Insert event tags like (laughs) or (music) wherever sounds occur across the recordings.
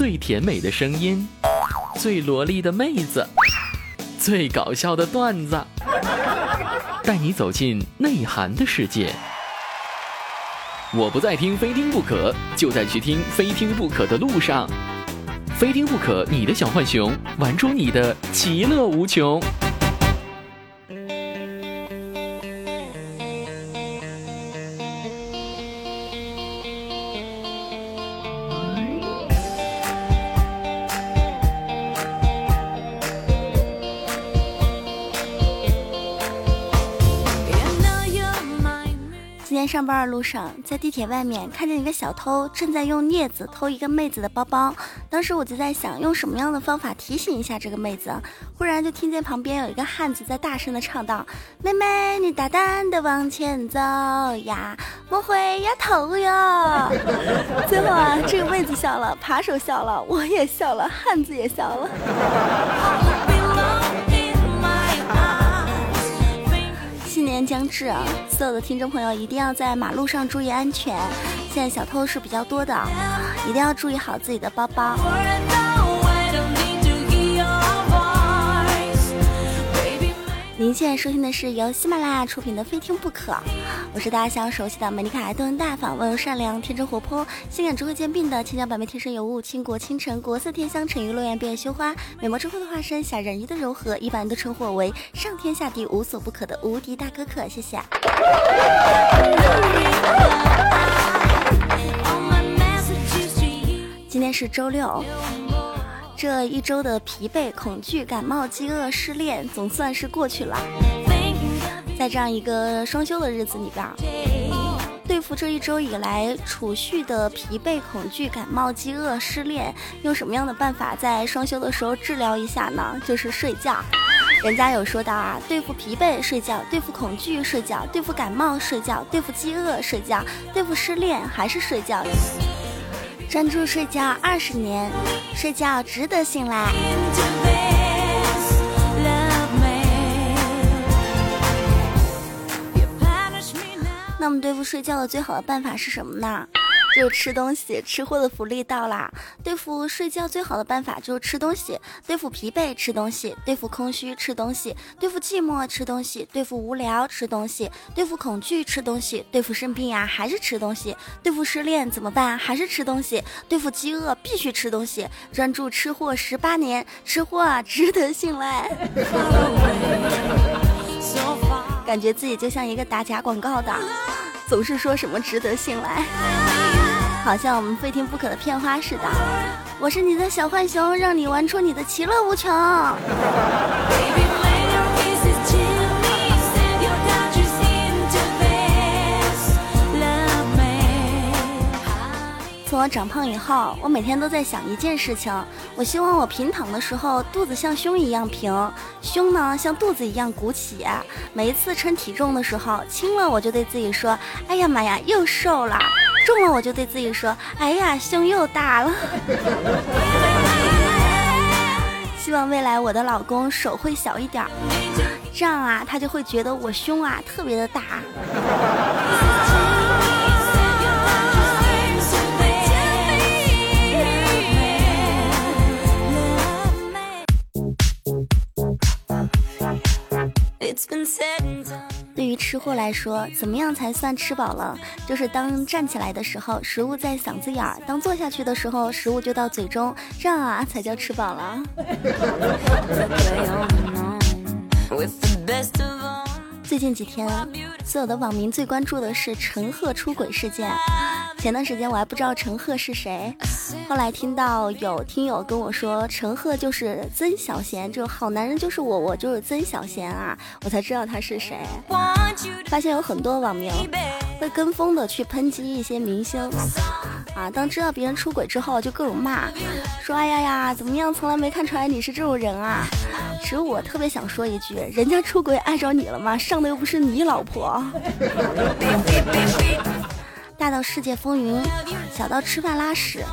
最甜美的声音，最萝莉的妹子，最搞笑的段子，带你走进内涵的世界。我不再听非听不可，就在去听非听不可的路上。非听不可，你的小浣熊，玩出你的其乐无穷。上班的路上，在地铁外面看见一个小偷正在用镊子偷一个妹子的包包。当时我就在想，用什么样的方法提醒一下这个妹子。忽然就听见旁边有一个汉子在大声的唱道：“妹妹，你大胆的往前走呀，莫回呀头哟。”最后啊，这个妹子笑了，扒手笑了，我也笑了，汉子也笑了。将至，所有的听众朋友一定要在马路上注意安全。现在小偷是比较多的，一定要注意好自己的包包。您现在收听的是由喜马拉雅出品的《非听不可》，我是大家相熟悉的美丽可爱、动人大方、温柔善良、天真活泼、性感智慧兼并的千娇百媚、天生尤物、倾国倾城、国色天香、沉鱼落雁、闭月羞花、美貌之后的化身、小人鱼的柔和，一般都称呼我为上天下地无所不可的无敌大可可。谢谢。今天是周六。这一周的疲惫、恐惧、感冒、饥饿、失恋，总算是过去了。在这样一个双休的日子里边，对付这一周以来储蓄的疲惫、恐惧、感冒、饥饿、失恋，用什么样的办法在双休的时候治疗一下呢？就是睡觉。人家有说到啊，对付疲惫睡觉，对付恐惧睡觉，对付感冒睡觉，对付饥饿睡觉，对付失恋还是睡觉。专注睡觉二十年，睡觉值得信赖。那么对付睡觉的最好的办法是什么呢？就吃东西，吃货的福利到啦！对付睡觉最好的办法就是吃东西，对付疲惫吃东西，对付空虚吃东西，对付寂寞吃东西，对付无聊吃东西，对付恐惧吃东西，对付生病呀还是吃东西，对付失恋怎么办？还是吃东西，对付饥饿必须吃东西。专注吃货十八年，吃货啊值得信赖。感觉自己就像一个打假广告的，总是说什么值得信赖。好像我们非听不可的片花似的，我是你的小浣熊，让你玩出你的其乐无穷。从我长胖以后，我每天都在想一件事情，我希望我平躺的时候，肚子像胸一样平，胸呢像肚子一样鼓起。每一次称体重的时候，轻了我就对自己说：“哎呀妈呀，又瘦了。”重了我就对自己说：“哎呀，胸又大了。”希望未来我的老公手会小一点，这样啊，他就会觉得我胸啊特别的大。对于吃货来说，怎么样才算吃饱了？就是当站起来的时候，食物在嗓子眼儿；当坐下去的时候，食物就到嘴中，这样啊才叫吃饱了。(laughs) 最近几天，所有的网民最关注的是陈赫出轨事件。前段时间我还不知道陈赫是谁，后来听到有听友跟我说陈赫就是曾小贤，就好男人就是我，我就是曾小贤啊，我才知道他是谁。发现有很多网民会跟风的去抨击一些明星啊，当知道别人出轨之后就各种骂，说哎呀呀怎么样，从来没看出来你是这种人啊。其实我特别想说一句，人家出轨碍着你了吗？上的又不是你老婆。大到世界风云，小到吃饭拉屎，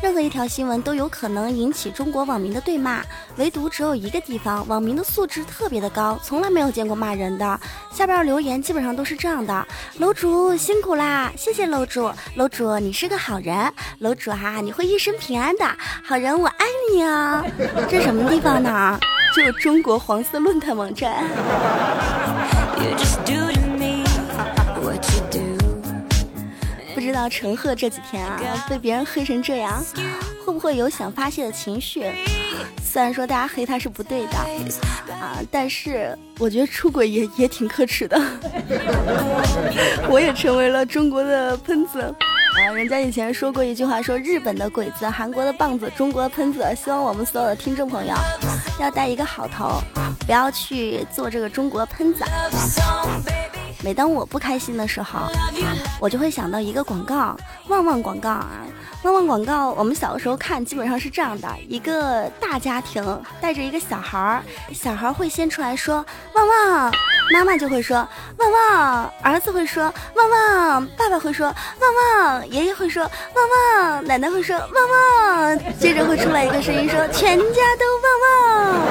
任何一条新闻都有可能引起中国网民的对骂。唯独只有一个地方，网民的素质特别的高，从来没有见过骂人的。下边留言基本上都是这样的：楼主辛苦啦，谢谢楼主，楼主你是个好人，楼主哈你会一生平安的，好人我爱你啊！这什么地方呢？(laughs) 就中国黄色论坛网站。道陈赫这几天啊被别人黑成这样，会不会有想发泄的情绪？虽然说大家黑他是不对的啊，但是我觉得出轨也也挺可耻的。(laughs) 我也成为了中国的喷子。啊，人家以前说过一句话，说日本的鬼子，韩国的棒子，中国的喷子。希望我们所有的听众朋友要带一个好头，不要去做这个中国喷子。每当我不开心的时候，我就会想到一个广告，旺旺广告啊，旺旺广告。我们小的时候看，基本上是这样的：一个大家庭带着一个小孩儿，小孩会先出来说旺旺，妈妈就会说旺旺，儿子会说旺旺，爸爸会说旺旺，爷爷会说旺旺，奶奶会说旺旺，接着会出来一个声音说全家都旺旺。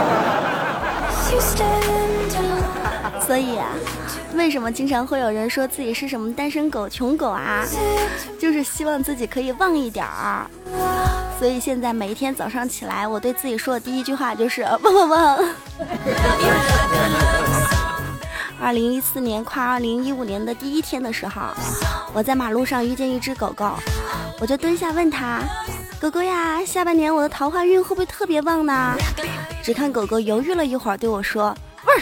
所以啊。为什么经常会有人说自己是什么单身狗、穷狗啊？就是希望自己可以旺一点儿。所以现在每一天早上起来，我对自己说的第一句话就是旺旺旺。(laughs) 二零一四年跨二零一五年的第一天的时候，我在马路上遇见一只狗狗，我就蹲下问他：“狗狗呀，下半年我的桃花运会不会特别旺呢？”只看狗狗犹豫了一会儿，对我说：“味儿。”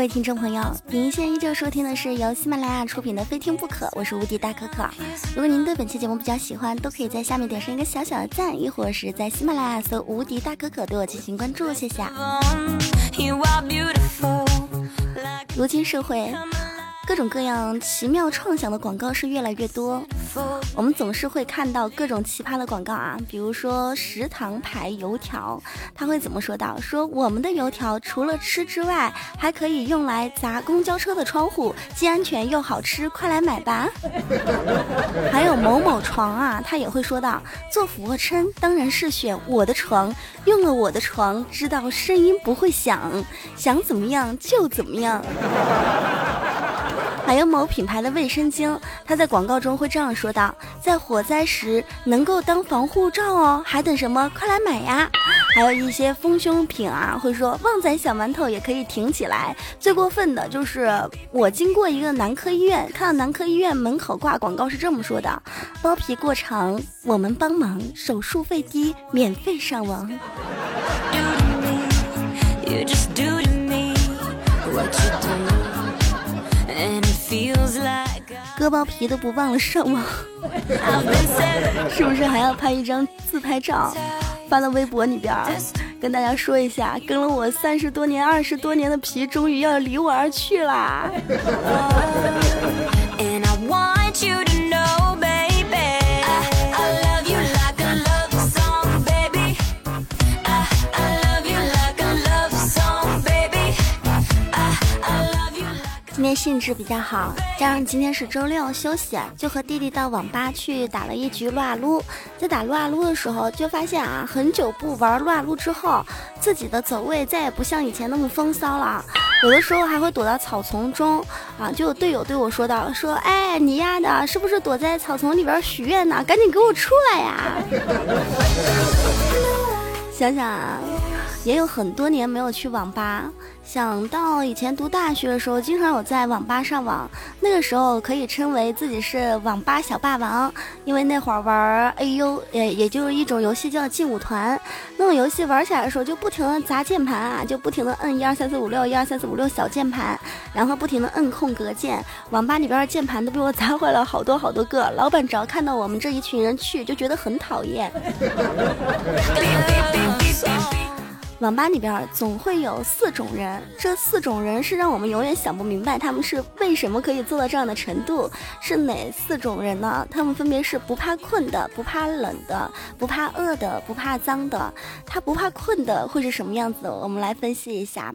各位听众朋友，您现在依旧收听的是由喜马拉雅出品的《非听不可》，我是无敌大可可。如果您对本期节目比较喜欢，都可以在下面点上一个小小的赞，亦或是在喜马拉雅搜“无敌大可可”对我进行关注，谢谢。(laughs) 如今社会。各种各样奇妙创想的广告是越来越多，我们总是会看到各种奇葩的广告啊，比如说食堂牌油条，他会怎么说到？说我们的油条除了吃之外，还可以用来砸公交车的窗户，既安全又好吃，快来买吧！(laughs) 还有某某床啊，他也会说到，做俯卧撑当然是选我的床，用了我的床，知道声音不会响，想怎么样就怎么样。还有某品牌的卫生巾，它在广告中会这样说道：“在火灾时能够当防护罩哦，还等什么？快来买呀！”还有一些丰胸品啊，会说旺仔小馒头也可以挺起来。最过分的就是我经过一个男科医院，看到男科医院门口挂广告是这么说的：“包皮过长，我们帮忙，手术费低，免费上网。”割包皮都不忘了上网，(laughs) 是不是还要拍一张自拍照，发到微博里边，跟大家说一下，跟了我三十多年、二十多年的皮，终于要离我而去啦。(laughs) 今天兴致比较好，加上今天是周六休息，就和弟弟到网吧去打了一局撸啊撸。在打撸啊撸的时候，就发现啊，很久不玩撸啊撸之后，自己的走位再也不像以前那么风骚了。有的时候还会躲到草丛中啊，就有队友对我说道：“说哎，你丫的，是不是躲在草丛里边许愿呢？赶紧给我出来呀！” (laughs) 想想啊，也有很多年没有去网吧。想到以前读大学的时候，经常有在网吧上网，那个时候可以称为自己是网吧小霸王，因为那会儿玩 A U，也也就是一种游戏叫劲舞团，那种游戏玩起来的时候就不停的砸键盘啊，就不停的摁一二三四五六一二三四五六小键盘，然后不停的摁空格键，网吧里边的键盘都被我砸坏了好多好多个，老板只要看到我们这一群人去，就觉得很讨厌。(laughs) 网吧里边总会有四种人，这四种人是让我们永远想不明白他们是为什么可以做到这样的程度。是哪四种人呢？他们分别是不怕困的、不怕冷的、不怕饿的、不怕脏的。他不怕困的会是什么样子？我们来分析一下。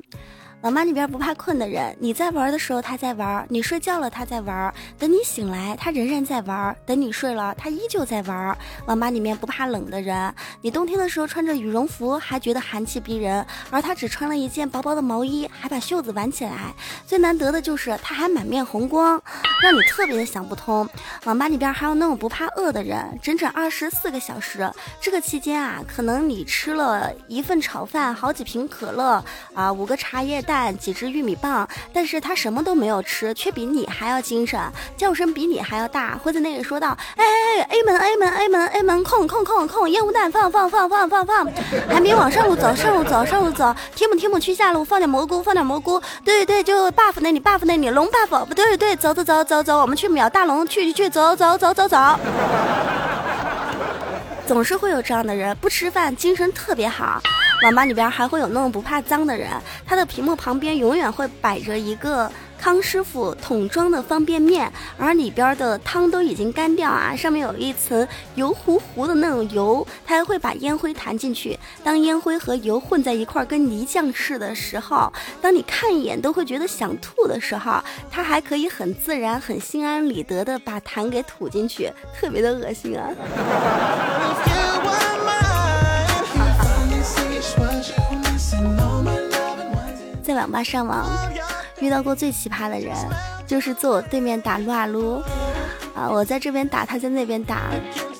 网吧里边不怕困的人，你在玩的时候他在玩，你睡觉了他在玩，等你醒来他仍然在玩，等你睡了他依旧在玩。网吧里面不怕冷的人，你冬天的时候穿着羽绒服还觉得寒气逼人，而他只穿了一件薄薄的毛衣，还把袖子挽起来。最难得的就是他还满面红光，让你特别的想不通。网吧里边还有那种不怕饿的人，整整二十四个小时，这个期间啊，可能你吃了一份炒饭，好几瓶可乐啊，五个茶叶蛋。几只玉米棒，但是他什么都没有吃，却比你还要精神，叫声比你还要大，会在那里说道：“哎哎哎，A 门 A 门 A 门 A 门空空空空，烟雾弹放放放放放放，还没往上路走，上路走上路走，提姆提姆去下路放点蘑菇放点蘑菇，对对就 buff 那里 buff 那里龙 buff 不对对，走走走走走，我们去秒大龙，去去去走走走走走。总是会有这样的人，不吃饭精神特别好。网吧里边还会有那种不怕脏的人，他的屏幕旁边永远会摆着一个康师傅桶装的方便面，而里边的汤都已经干掉啊，上面有一层油糊糊的那种油，他还会把烟灰弹进去。当烟灰和油混在一块跟泥浆似的时候，当你看一眼都会觉得想吐的时候，他还可以很自然、很心安理得的把痰给吐进去，特别的恶心啊。在网吧上网遇到过最奇葩的人，就是坐我对面打撸啊撸，啊，我在这边打，他在那边打，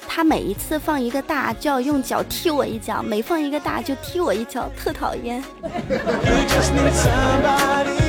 他每一次放一个大就要用脚踢我一脚，每放一个大就踢我一脚，特讨厌。(laughs)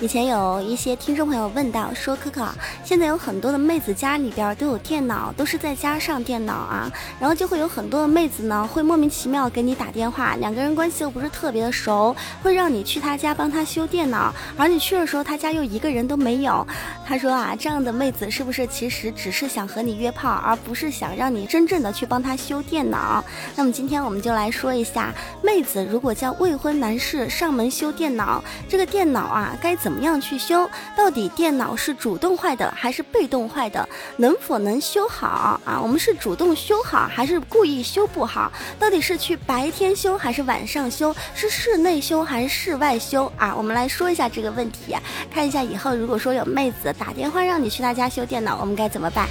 以前有一些听众朋友问到说：“可可，现在有很多的妹子家里边都有电脑，都是在家上电脑啊，然后就会有很多的妹子呢，会莫名其妙给你打电话，两个人关系又不是特别的熟，会让你去他家帮他修电脑，而你去的时候他家又一个人都没有。他说啊，这样的妹子是不是其实只是想和你约炮，而不是想让你真正的去帮他修电脑？那么今天我们就来说一下，妹子如果叫未婚男士上门修电脑，这个电脑啊该怎？怎么样去修？到底电脑是主动坏的还是被动坏的？能否能修好啊？我们是主动修好还是故意修不好？到底是去白天修还是晚上修？是室内修还是室外修啊？我们来说一下这个问题，看一下以后如果说有妹子打电话让你去她家修电脑，我们该怎么办？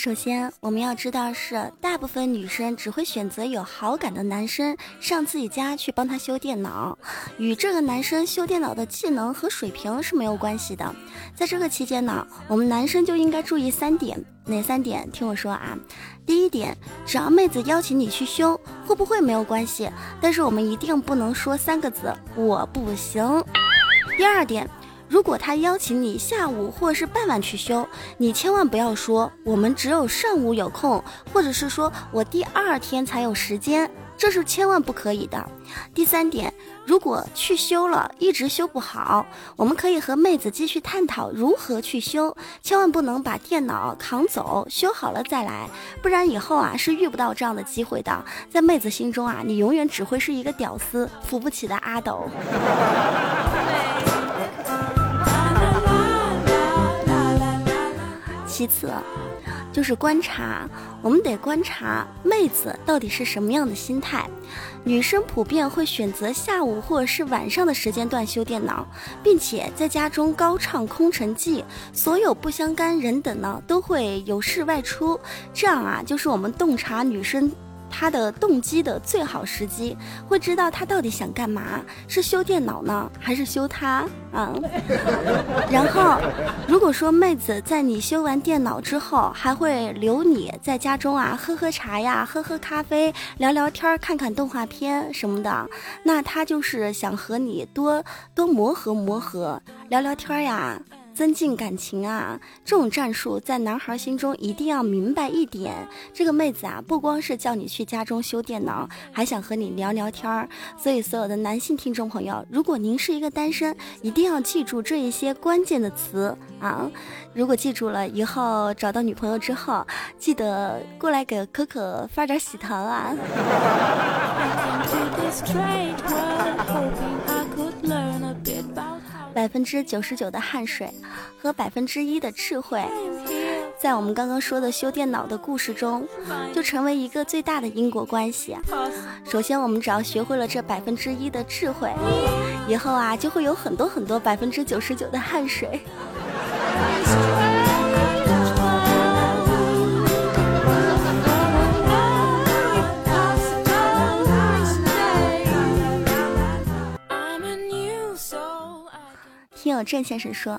首先，我们要知道是大部分女生只会选择有好感的男生上自己家去帮他修电脑，与这个男生修电脑的技能和水平是没有关系的。在这个期间呢，我们男生就应该注意三点，哪三点？听我说啊。第一点，只要妹子邀请你去修，会不会没有关系，但是我们一定不能说三个字“我不行”。第二点。如果他邀请你下午或是傍晚去修，你千万不要说我们只有上午有空，或者是说我第二天才有时间，这是千万不可以的。第三点，如果去修了一直修不好，我们可以和妹子继续探讨如何去修，千万不能把电脑扛走，修好了再来，不然以后啊是遇不到这样的机会的。在妹子心中啊，你永远只会是一个屌丝，扶不起的阿斗。其次，就是观察，我们得观察妹子到底是什么样的心态。女生普遍会选择下午或者是晚上的时间段修电脑，并且在家中高唱空城计，所有不相干人等呢都会有事外出。这样啊，就是我们洞察女生。他的动机的最好时机，会知道他到底想干嘛，是修电脑呢，还是修他啊？(laughs) 然后，如果说妹子在你修完电脑之后，还会留你在家中啊，喝喝茶呀，喝喝咖啡，聊聊天，看看动画片什么的，那他就是想和你多多磨合磨合，聊聊天呀。增进感情啊，这种战术在男孩心中一定要明白一点：这个妹子啊，不光是叫你去家中修电脑，还想和你聊聊天儿。所以，所有的男性听众朋友，如果您是一个单身，一定要记住这一些关键的词啊！如果记住了，以后找到女朋友之后，记得过来给可可发点喜糖啊！百分之九十九的汗水和百分之一的智慧，在我们刚刚说的修电脑的故事中，就成为一个最大的因果关系。首先，我们只要学会了这百分之一的智慧，以后啊，就会有很多很多百分之九十九的汗水。听友郑先生说，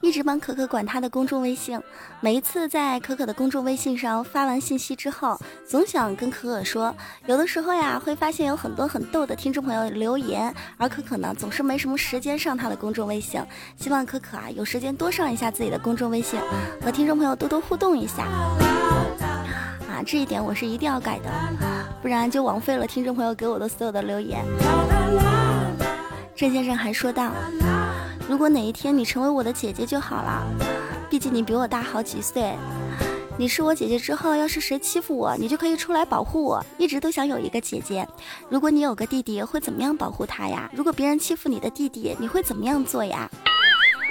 一直帮可可管他的公众微信，每一次在可可的公众微信上发完信息之后，总想跟可可说，有的时候呀，会发现有很多很逗的听众朋友留言，而可可呢，总是没什么时间上他的公众微信，希望可可啊，有时间多上一下自己的公众微信，和听众朋友多多互动一下。啊，这一点我是一定要改的，不然就枉费了听众朋友给我的所有的留言。郑先生还说道。如果哪一天你成为我的姐姐就好了，毕竟你比我大好几岁。你是我姐姐之后，要是谁欺负我，你就可以出来保护我。一直都想有一个姐姐。如果你有个弟弟，会怎么样保护他呀？如果别人欺负你的弟弟，你会怎么样做呀？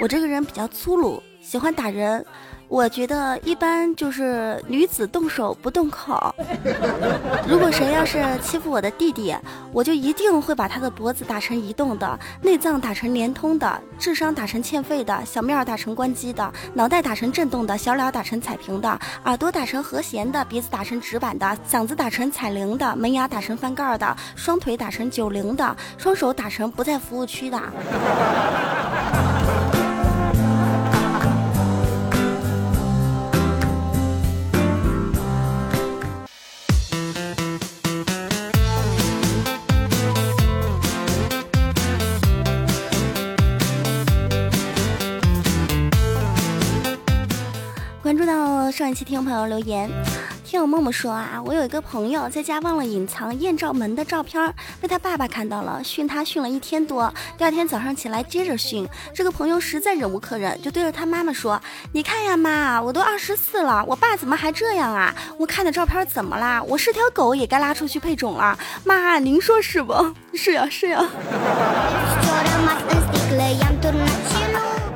我这个人比较粗鲁，喜欢打人。我觉得一般就是女子动手不动口。如果谁要是欺负我的弟弟，我就一定会把他的脖子打成移动的，内脏打成连通的，智商打成欠费的，小面打成关机的，脑袋打成震动的，小脸打成彩屏的，耳朵打成和弦的，鼻子打成直板的，嗓子打成彩铃的，门牙打成翻盖的，双腿打成九零的，双手打成不在服务区的。(laughs) 听朋友留言，听友默默说啊，我有一个朋友在家忘了隐藏艳照门的照片，被他爸爸看到了，训他训了一天多。第二天早上起来接着训，这个朋友实在忍无可忍，就对着他妈妈说：“你看呀，妈，我都二十四了，我爸怎么还这样啊？我看的照片怎么啦？我是条狗也该拉出去配种了。妈，您说是不？(laughs) 是呀，是呀。”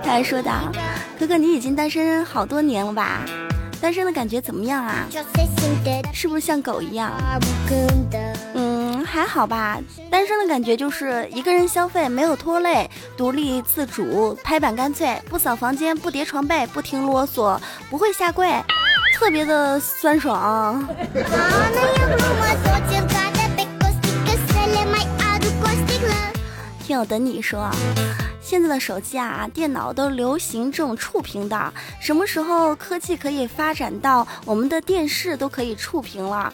他还说道：“哥哥，你已经单身好多年了吧？”单身的感觉怎么样啊？是不是像狗一样？嗯，还好吧。单身的感觉就是一个人消费，没有拖累，独立自主，拍板干脆，不扫房间，不叠床被，不听啰嗦，不会下跪，特别的酸爽。听我等你说。现在的手机啊，电脑都流行这种触屏的。什么时候科技可以发展到我们的电视都可以触屏了？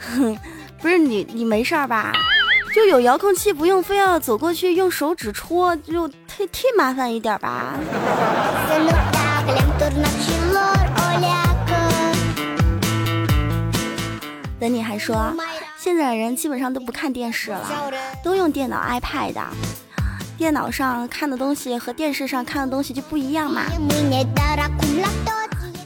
哼，不是你，你没事吧？就有遥控器，不用非要走过去用手指戳，就忒忒麻烦一点吧。等你还说，现在的人基本上都不看电视了，都用电脑、iPad 的。电脑上看的东西和电视上看的东西就不一样嘛。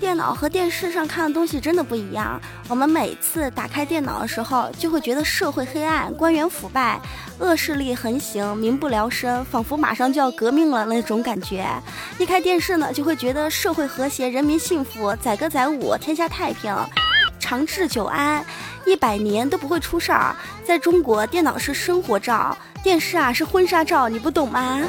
电脑和电视上看的东西真的不一样。我们每次打开电脑的时候，就会觉得社会黑暗、官员腐败、恶势力横行、民不聊生，仿佛马上就要革命了那种感觉。一开电视呢，就会觉得社会和谐、人民幸福、载歌载舞、天下太平、长治久安，一百年都不会出事儿。在中国，电脑是生活照。电视啊是婚纱照，你不懂吗？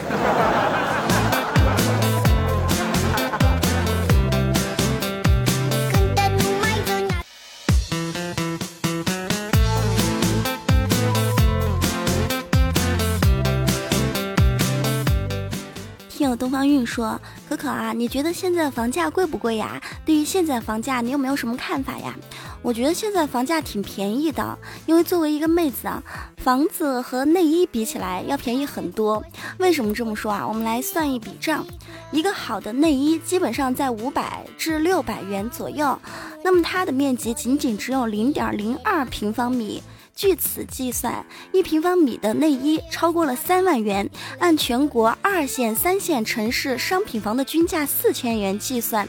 听有东方韵说，可可啊，你觉得现在房价贵不贵呀？对于现在房价，你有没有什么看法呀？我觉得现在房价挺便宜的，因为作为一个妹子啊，房子和内衣比起来要便宜很多。为什么这么说啊？我们来算一笔账，一个好的内衣基本上在五百至六百元左右，那么它的面积仅仅只有零点零二平方米。据此计算，一平方米的内衣超过了三万元。按全国二线、三线城市商品房的均价四千元计算，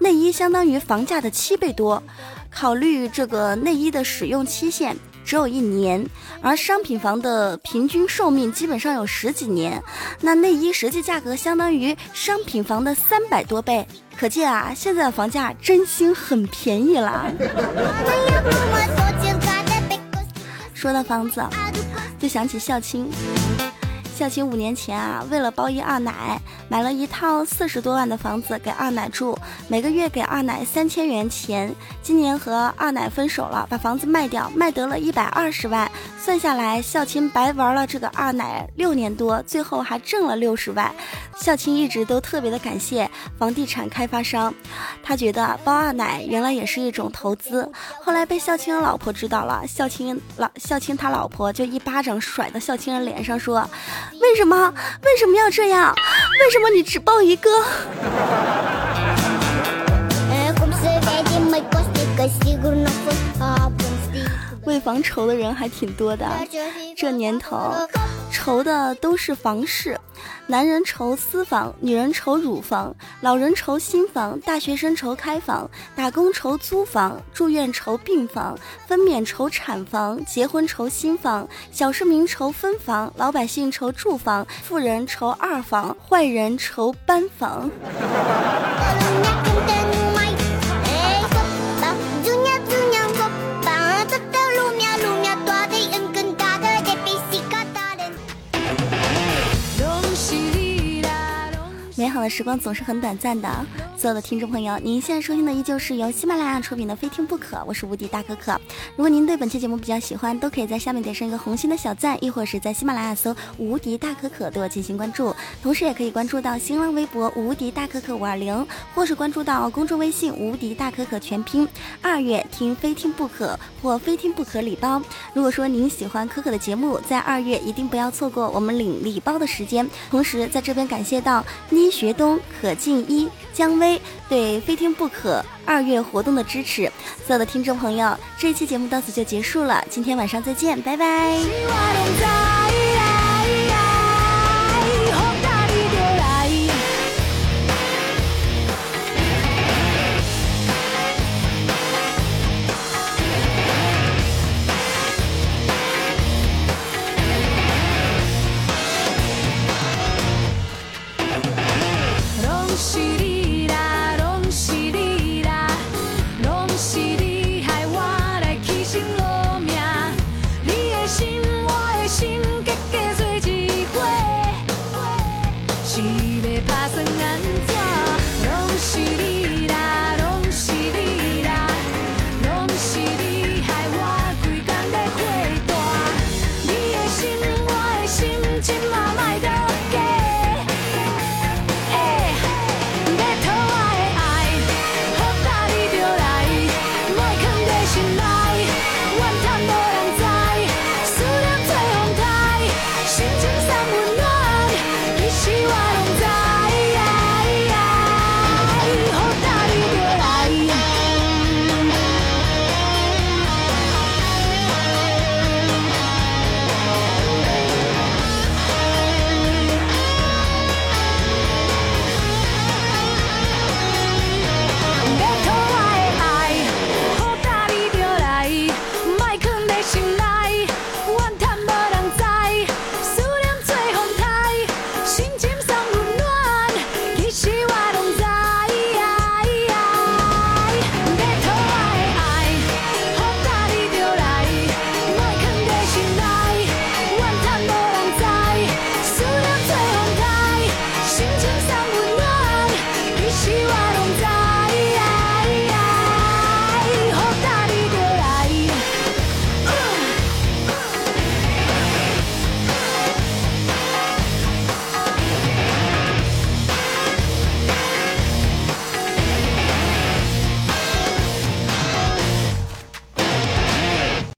内衣相当于房价的七倍多。考虑这个内衣的使用期限只有一年，而商品房的平均寿命基本上有十几年，那内衣实际价格相当于商品房的三百多倍。可见啊，现在的房价真心很便宜了。(laughs) 说到房子，就想起孝亲。孝亲五年前啊，为了包一二奶，买了一套四十多万的房子给二奶住，每个月给二奶三千元钱。今年和二奶分手了，把房子卖掉，卖得了一百二十万。算下来，孝亲白玩了这个二奶六年多，最后还挣了六十万。孝亲一直都特别的感谢房地产开发商，他觉得包二奶原来也是一种投资。后来被孝亲的老婆知道了，孝亲老孝亲他老婆就一巴掌甩到孝亲的脸上说。为什么？为什么要这样？为什么你只抱一个？房愁的人还挺多的，这年头。愁的都是房事，男人愁私房，女人愁乳房，老人愁新房，大学生愁开房，打工愁租房，住院愁病房，分娩愁产房，结婚愁新房，小市民愁分房，老百姓愁住房，富人愁二房，坏人愁搬房。(laughs) 时光总是很短暂的，所有的听众朋友，您现在收听的依旧是由喜马拉雅出品的《非听不可》，我是无敌大可可。如果您对本期节目比较喜欢，都可以在下面点上一个红心的小赞，亦或是在喜马拉雅搜“无敌大可可”对我进行关注，同时也可以关注到新浪微博“无敌大可可五二零”，或是关注到公众微信“无敌大可可全拼”。二月听《非听不可》或《非听不可》礼包。如果说您喜欢可可的节目，在二月一定不要错过我们领礼包的时间。同时在这边感谢到倪。学东、可静一、姜薇对《非听不可》二月活动的支持，所有的听众朋友，这一期节目到此就结束了，今天晚上再见，拜拜。